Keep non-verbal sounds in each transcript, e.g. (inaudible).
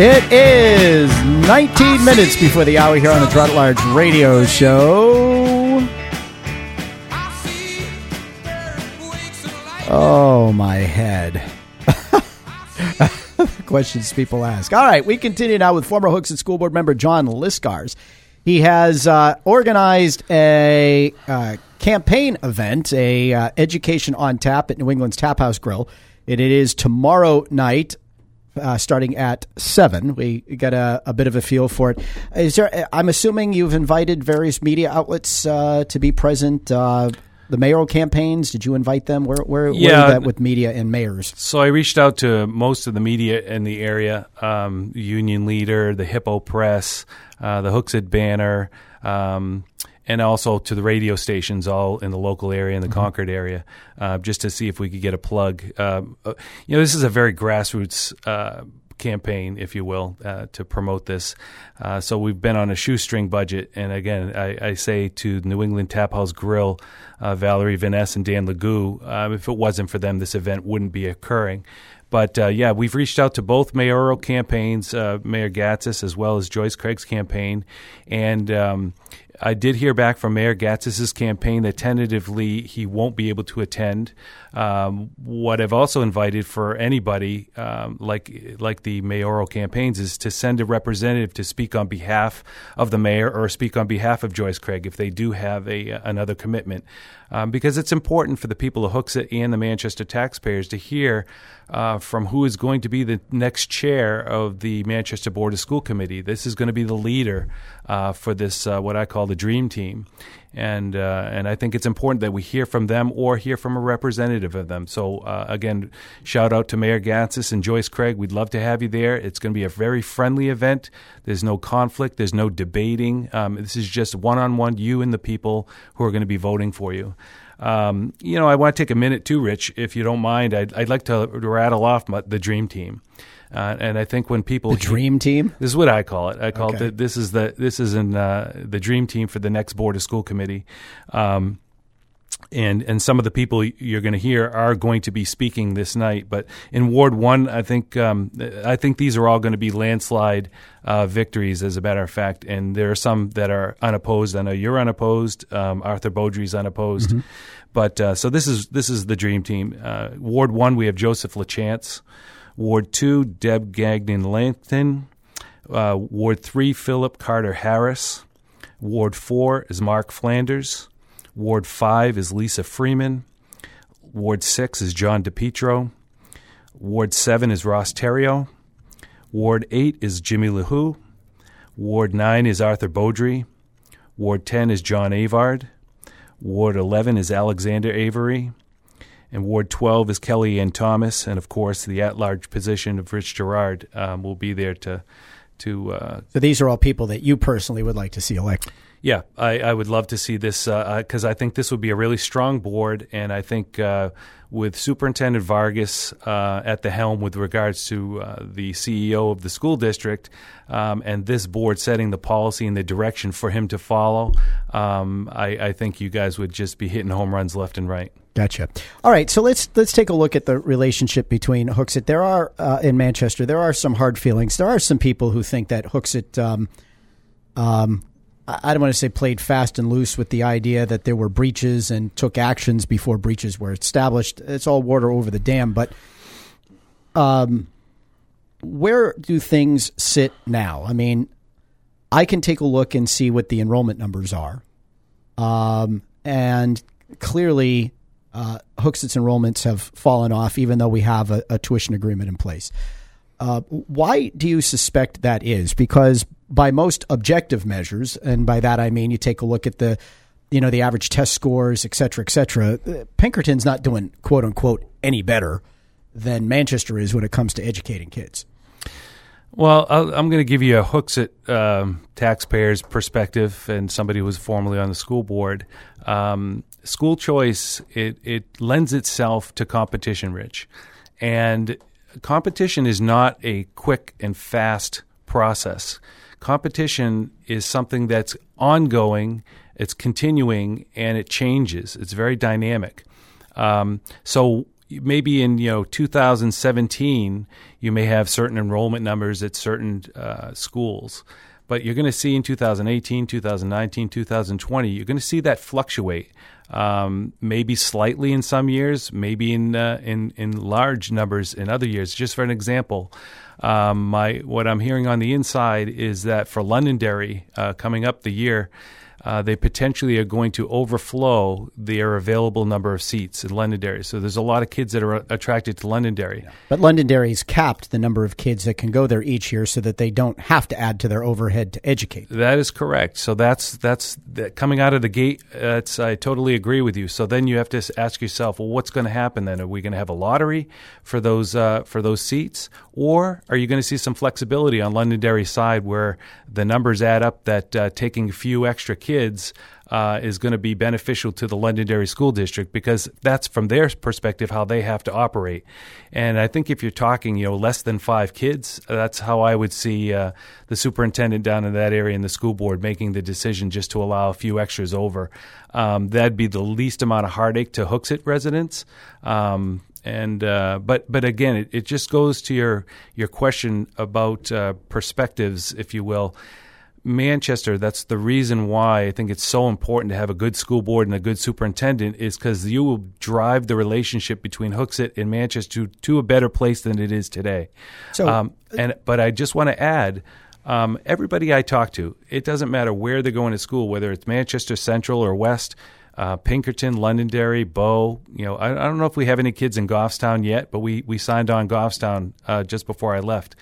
It is 19 minutes before the hour here on the Trot Large Radio Show. Oh, my head. (laughs) Questions people ask. All right, we continue now with former Hooksett School Board member John Lyscars. He has uh, organized a uh, campaign event, a uh, education on tap at New England's Tap House Grill. And it is tomorrow night uh, starting at seven. We get a, a, bit of a feel for it. Is there? I'm assuming you've invited various media outlets uh, to be present. Uh, the mayoral campaigns. Did you invite them? Where where, yeah, where that with media and mayors? So I reached out to most of the media in the area, um, Union Leader, the Hippo Press, uh, the Hooksett Banner. Um, and also to the radio stations all in the local area in the mm-hmm. Concord area, uh, just to see if we could get a plug. Um, uh, you know, this is a very grassroots uh, campaign, if you will, uh, to promote this. Uh, so we've been on a shoestring budget, and again, I, I say to New England Tap House Grill, uh, Valerie Vaness and Dan Legou, if it wasn't for them, this event wouldn't be occurring. But uh, yeah, we've reached out to both mayoral campaigns, uh, Mayor Gatsas as well as Joyce Craig's campaign, and um, I did hear back from Mayor Gatsas's campaign that tentatively he won't be able to attend. Um, what I've also invited for anybody, um, like like the mayoral campaigns, is to send a representative to speak on behalf of the mayor or speak on behalf of Joyce Craig if they do have a another commitment, um, because it's important for the people of Hooksett and the Manchester taxpayers to hear uh, from who is going to be the next chair of the Manchester Board of School Committee. This is going to be the leader uh, for this, uh, what I call the dream team. And, uh, and I think it's important that we hear from them or hear from a representative of them. So, uh, again, shout out to Mayor Gatsas and Joyce Craig. We'd love to have you there. It's going to be a very friendly event. There's no conflict, there's no debating. Um, this is just one on one, you and the people who are going to be voting for you. Um, you know, I want to take a minute too, Rich, if you don't mind. I'd, I'd like to rattle off my, the dream team. Uh, and I think when people the dream team, this is what I call it. I call okay. it the, this is the this is in uh, the dream team for the next board of school committee. Um, and and some of the people you're going to hear are going to be speaking this night. But in Ward One, I think um, I think these are all going to be landslide uh, victories, as a matter of fact. And there are some that are unopposed. I know you're unopposed. Um, Arthur Beaudry's unopposed. Mm-hmm. But uh, so this is this is the dream team. Uh, Ward One, we have Joseph LaChance. Ward Two, Deb Gagnon Langton. Uh, Ward Three, Philip Carter Harris. Ward Four is Mark Flanders. Ward 5 is Lisa Freeman. Ward 6 is John DePietro. Ward 7 is Ross Terrio. Ward 8 is Jimmy LaHoo. Ward 9 is Arthur Beaudry. Ward 10 is John Avard. Ward 11 is Alexander Avery. And Ward 12 is Kelly Ann Thomas. And of course, the at large position of Rich Girard um, will be there to. to uh, so these are all people that you personally would like to see elected? Yeah, I, I, would love to see this because uh, I think this would be a really strong board, and I think uh, with Superintendent Vargas uh, at the helm with regards to uh, the CEO of the school district, um, and this board setting the policy and the direction for him to follow, um, I, I think you guys would just be hitting home runs left and right. Gotcha. All right, so let's let's take a look at the relationship between Hooksett. There are uh, in Manchester, there are some hard feelings. There are some people who think that Hooksett um, um, I don't want to say played fast and loose with the idea that there were breaches and took actions before breaches were established. It's all water over the dam. But um, where do things sit now? I mean, I can take a look and see what the enrollment numbers are. Um, and clearly, uh, Hooksett's enrollments have fallen off, even though we have a, a tuition agreement in place. Uh, why do you suspect that is? Because by most objective measures, and by that I mean you take a look at the, you know, the average test scores, et cetera, et cetera. Pinkerton's not doing quote unquote any better than Manchester is when it comes to educating kids. Well, i am going to give you a Hooksett um, taxpayer's perspective and somebody who was formerly on the school board. Um, school choice it it lends itself to competition, Rich, and competition is not a quick and fast process competition is something that's ongoing, it's continuing, and it changes. It's very dynamic. Um, so maybe in you know 2017 you may have certain enrollment numbers at certain uh, schools but you're going to see in 2018 2019 2020 you're going to see that fluctuate um, maybe slightly in some years maybe in uh, in in large numbers in other years just for an example um, my what I'm hearing on the inside is that for Londonderry uh, coming up the year uh, they potentially are going to overflow their available number of seats in Londonderry. So there's a lot of kids that are attracted to Londonderry. Yeah. But Londonderry's capped the number of kids that can go there each year, so that they don't have to add to their overhead to educate. That is correct. So that's that's that coming out of the gate. That's I totally agree with you. So then you have to ask yourself, well, what's going to happen then? Are we going to have a lottery for those uh, for those seats, or are you going to see some flexibility on Londonderry's side where the numbers add up that uh, taking a few extra kids kids uh, is going to be beneficial to the Londonderry School District because that's from their perspective how they have to operate. And I think if you're talking, you know, less than five kids, that's how I would see uh, the superintendent down in that area and the school board making the decision just to allow a few extras over. Um, that'd be the least amount of heartache to Hooksett residents. Um, and uh, but but again, it, it, just goes to your your question about uh, perspectives, if you will. Manchester, that's the reason why I think it's so important to have a good school board and a good superintendent is because you will drive the relationship between Hooksett and Manchester to, to a better place than it is today. So, um, and but I just want to add, um, everybody I talk to, it doesn't matter where they're going to school, whether it's Manchester Central or West. Uh, Pinkerton, Londonderry, Bow. You know, I, I, don't know if we have any kids in Goffstown yet, but we we signed on Goffstown uh, just before I left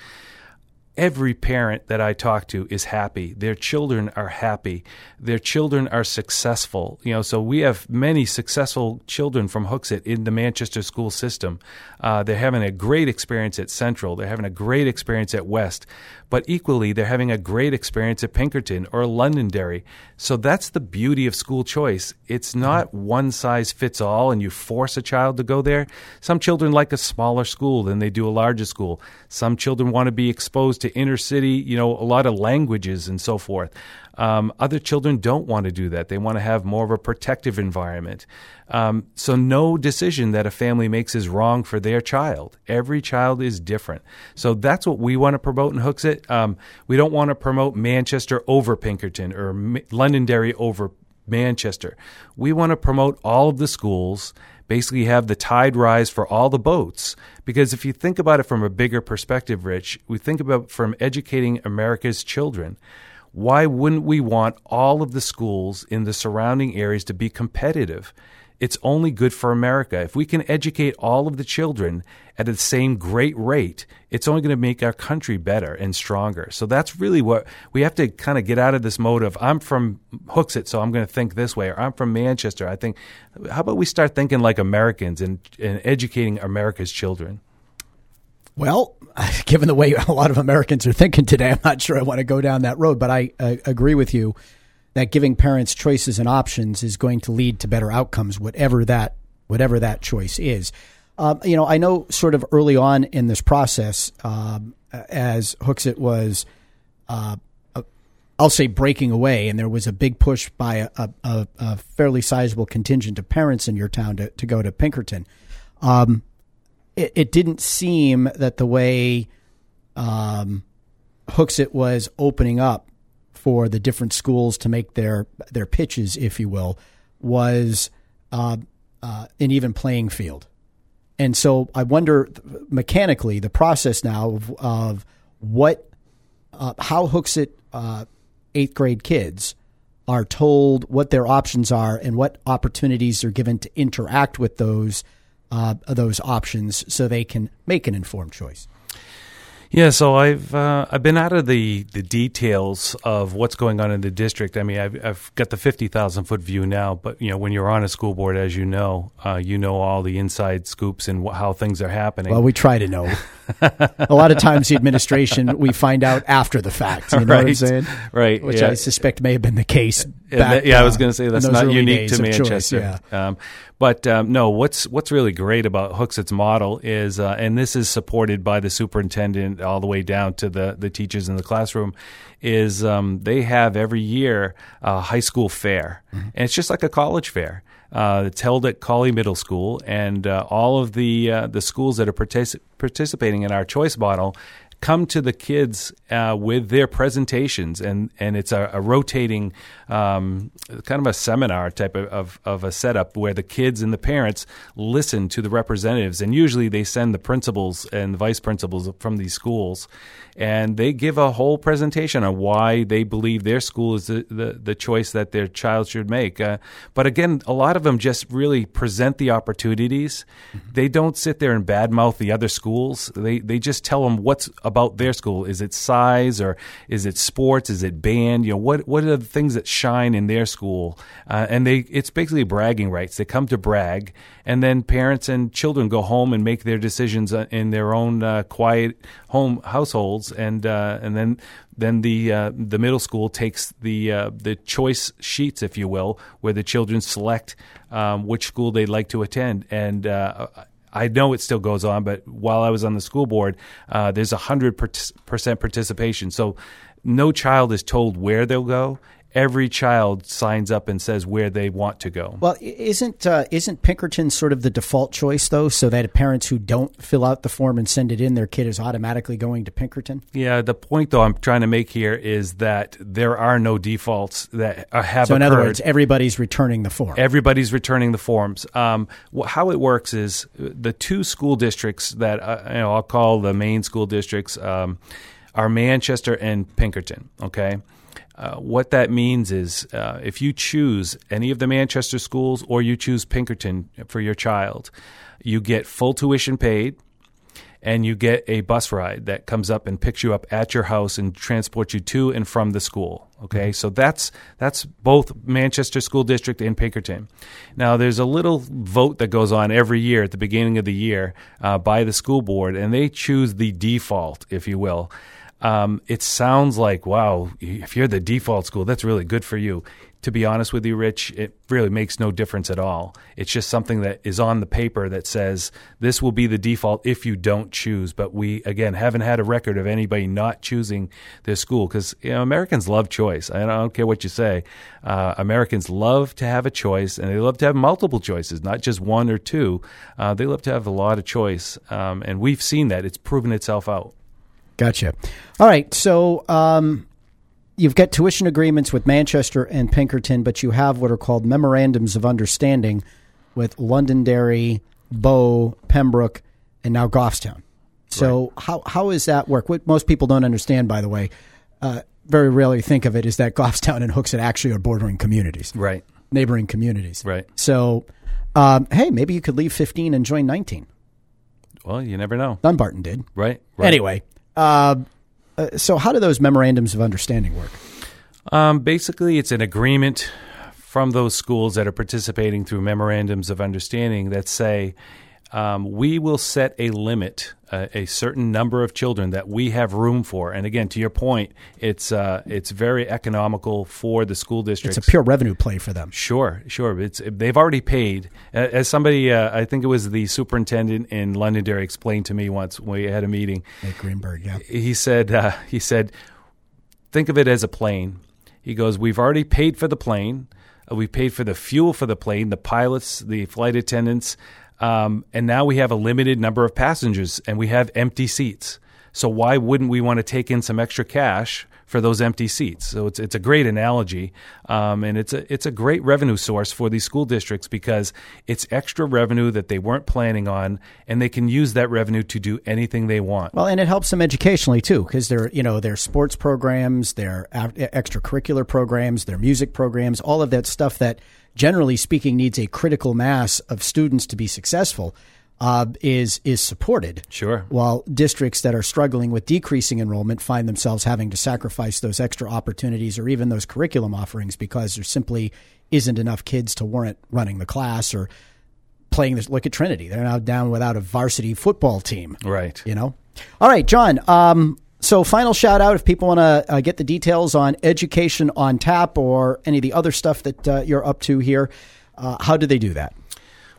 every parent that I talk to is happy. Their children are happy. Their children are successful. You know, so we have many successful children from Hooksett in the Manchester school system. Uh, they're having a great experience at Central. They're having a great experience at West. But equally, they're having a great experience at Pinkerton or Londonderry. So that's the beauty of school choice. It's not one size fits all and you force a child to go there. Some children like a smaller school than they do a larger school. Some children want to be exposed to inner city, you know, a lot of languages and so forth. Um, other children don't want to do that. They want to have more of a protective environment. Um, so, no decision that a family makes is wrong for their child. Every child is different. So, that's what we want to promote in Hooksett. Um, we don't want to promote Manchester over Pinkerton or M- Londonderry over Manchester. We want to promote all of the schools basically have the tide rise for all the boats. Because if you think about it from a bigger perspective, Rich, we think about from educating America's children why wouldn't we want all of the schools in the surrounding areas to be competitive? It's only good for America. If we can educate all of the children at the same great rate, it's only going to make our country better and stronger. So that's really what we have to kind of get out of this mode of I'm from Hooksett, so I'm going to think this way, or I'm from Manchester. I think, how about we start thinking like Americans and, and educating America's children? Well, (laughs) given the way a lot of Americans are thinking today, I'm not sure I want to go down that road, but I uh, agree with you that giving parents choices and options is going to lead to better outcomes, whatever that whatever that choice is. Um, you know, I know sort of early on in this process, um, as Hooksett was, uh, I'll say breaking away, and there was a big push by a, a, a, fairly sizable contingent of parents in your town to, to go to Pinkerton. Um, it, it didn't seem that the way um, was opening up for the different schools to make their their pitches, if you will, was uh, uh, an even playing field. And so I wonder mechanically the process now of, of what uh, how Hooksett uh, eighth grade kids are told what their options are and what opportunities are given to interact with those uh, those options so they can make an informed choice. Yeah, so I've uh, I've been out of the, the details of what's going on in the district. I mean, I've, I've got the fifty thousand foot view now, but you know, when you're on a school board, as you know, uh, you know all the inside scoops and wh- how things are happening. Well, we try to know. a lot of times, the administration we find out after the fact. You know right. what I'm (laughs) saying? Right. Which yeah. I suspect may have been the case. Back, yeah, I was going to say that's not unique to Manchester. Choice, yeah. Um, but um, no, what's what's really great about Hooksett's model is, uh, and this is supported by the superintendent all the way down to the the teachers in the classroom, is um, they have every year a high school fair, mm-hmm. and it's just like a college fair. Uh, it's held at Cawley Middle School, and uh, all of the uh, the schools that are partic- participating in our choice model come to the kids uh, with their presentations, and, and it's a, a rotating um, kind of a seminar type of, of, of, a setup where the kids and the parents listen to the representatives, and usually they send the principals and the vice principals from these schools, and they give a whole presentation on why they believe their school is the, the, the choice that their child should make. Uh, but again, a lot of them just really present the opportunities. Mm-hmm. They don't sit there and badmouth the other schools. They they just tell them what's about their school. Is it or is it sports? Is it band? You know what what are the things that shine in their school? Uh, and they it's basically bragging rights. They come to brag, and then parents and children go home and make their decisions uh, in their own uh, quiet home households, and uh, and then then the uh, the middle school takes the uh, the choice sheets, if you will, where the children select um, which school they'd like to attend, and. Uh, I know it still goes on, but while I was on the school board, uh, there's a hundred percent participation. So no child is told where they'll go every child signs up and says where they want to go. Well, isn't uh, isn't Pinkerton sort of the default choice though, so that parents who don't fill out the form and send it in, their kid is automatically going to Pinkerton? Yeah, the point though I'm trying to make here is that there are no defaults that have. So in occurred. other words, everybody's returning the form. Everybody's returning the forms. Um, how it works is the two school districts that uh, you know I'll call the main school districts um, are Manchester and Pinkerton. Okay uh, what that means is uh, if you choose any of the Manchester schools or you choose Pinkerton for your child, you get full tuition paid and you get a bus ride that comes up and picks you up at your house and transports you to and from the school. Okay, mm-hmm. so that's that's both Manchester School District and Pinkerton. Now, there's a little vote that goes on every year at the beginning of the year uh, by the school board, and they choose the default, if you will. Um, it sounds like, wow, if you're the default school, that's really good for you. To be honest with you, Rich, it really makes no difference at all. It's just something that is on the paper that says this will be the default if you don't choose. But we, again, haven't had a record of anybody not choosing their school because you know, Americans love choice. I don't care what you say. Uh, Americans love to have a choice and they love to have multiple choices, not just one or two. Uh, they love to have a lot of choice. Um, and we've seen that. It's proven itself out. Gotcha. All right. So um, you've got tuition agreements with Manchester and Pinkerton, but you have what are called memorandums of understanding with Londonderry, Bow, Pembroke, and now Goffstown. So right. how how does that work? What most people don't understand, by the way, uh, very rarely think of it, is that Goffstown and Hooksett actually are bordering communities, right? Neighboring communities, right? So, um, hey, maybe you could leave fifteen and join nineteen. Well, you never know. Dunbarton did, right? right. Anyway, uh, uh, so, how do those memorandums of understanding work? Um, basically, it's an agreement from those schools that are participating through memorandums of understanding that say um, we will set a limit, uh, a certain number of children that we have room for. And again, to your point, it's uh, it's very economical for the school district. It's a pure revenue play for them. Sure, sure. It's they've already paid. As somebody, uh, I think it was the superintendent in Londonderry explained to me once when we had a meeting. Nate Greenberg, yeah. He said uh, he said, think of it as a plane. He goes, we've already paid for the plane. We paid for the fuel for the plane, the pilots, the flight attendants. Um, and now we have a limited number of passengers and we have empty seats. So why wouldn't we want to take in some extra cash for those empty seats? So it's it's a great analogy, um, and it's a it's a great revenue source for these school districts because it's extra revenue that they weren't planning on, and they can use that revenue to do anything they want. Well, and it helps them educationally too because they're you know their sports programs, their extracurricular programs, their music programs, all of that stuff that generally speaking, needs a critical mass of students to be successful. Uh, is is supported. Sure. While districts that are struggling with decreasing enrollment find themselves having to sacrifice those extra opportunities or even those curriculum offerings because there simply isn't enough kids to warrant running the class or playing this. Look at Trinity; they're now down without a varsity football team. Right. You know. All right, John. Um, so, final shout out if people want to uh, get the details on education on tap or any of the other stuff that uh, you're up to here, uh, how do they do that?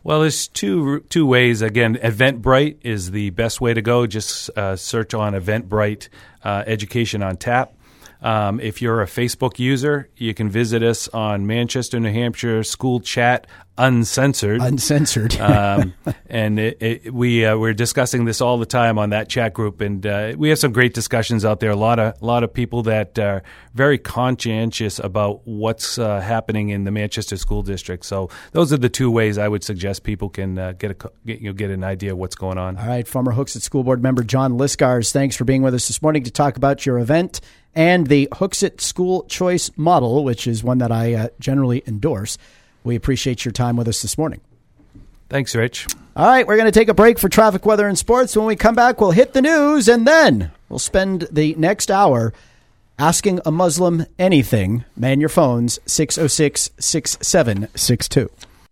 Well, there's two two ways. Again, Eventbrite is the best way to go. Just uh, search on Eventbrite uh, Education on Tap. Um, if you're a Facebook user, you can visit us on Manchester, New Hampshire School Chat uncensored. Uncensored. (laughs) um, and it, it, we uh, we're discussing this all the time on that chat group, and uh, we have some great discussions out there. A lot of a lot of people that are very conscientious about what's uh, happening in the Manchester School District. So those are the two ways I would suggest people can uh, get a get, you know, get an idea of what's going on. All right, former Hooksett School Board member John Lyscars, thanks for being with us this morning to talk about your event and the Hooksett School Choice Model, which is one that I uh, generally endorse. We appreciate your time with us this morning. Thanks, Rich. All right, we're going to take a break for traffic, weather, and sports. When we come back, we'll hit the news, and then we'll spend the next hour asking a Muslim anything. Man your phones, 606 6762.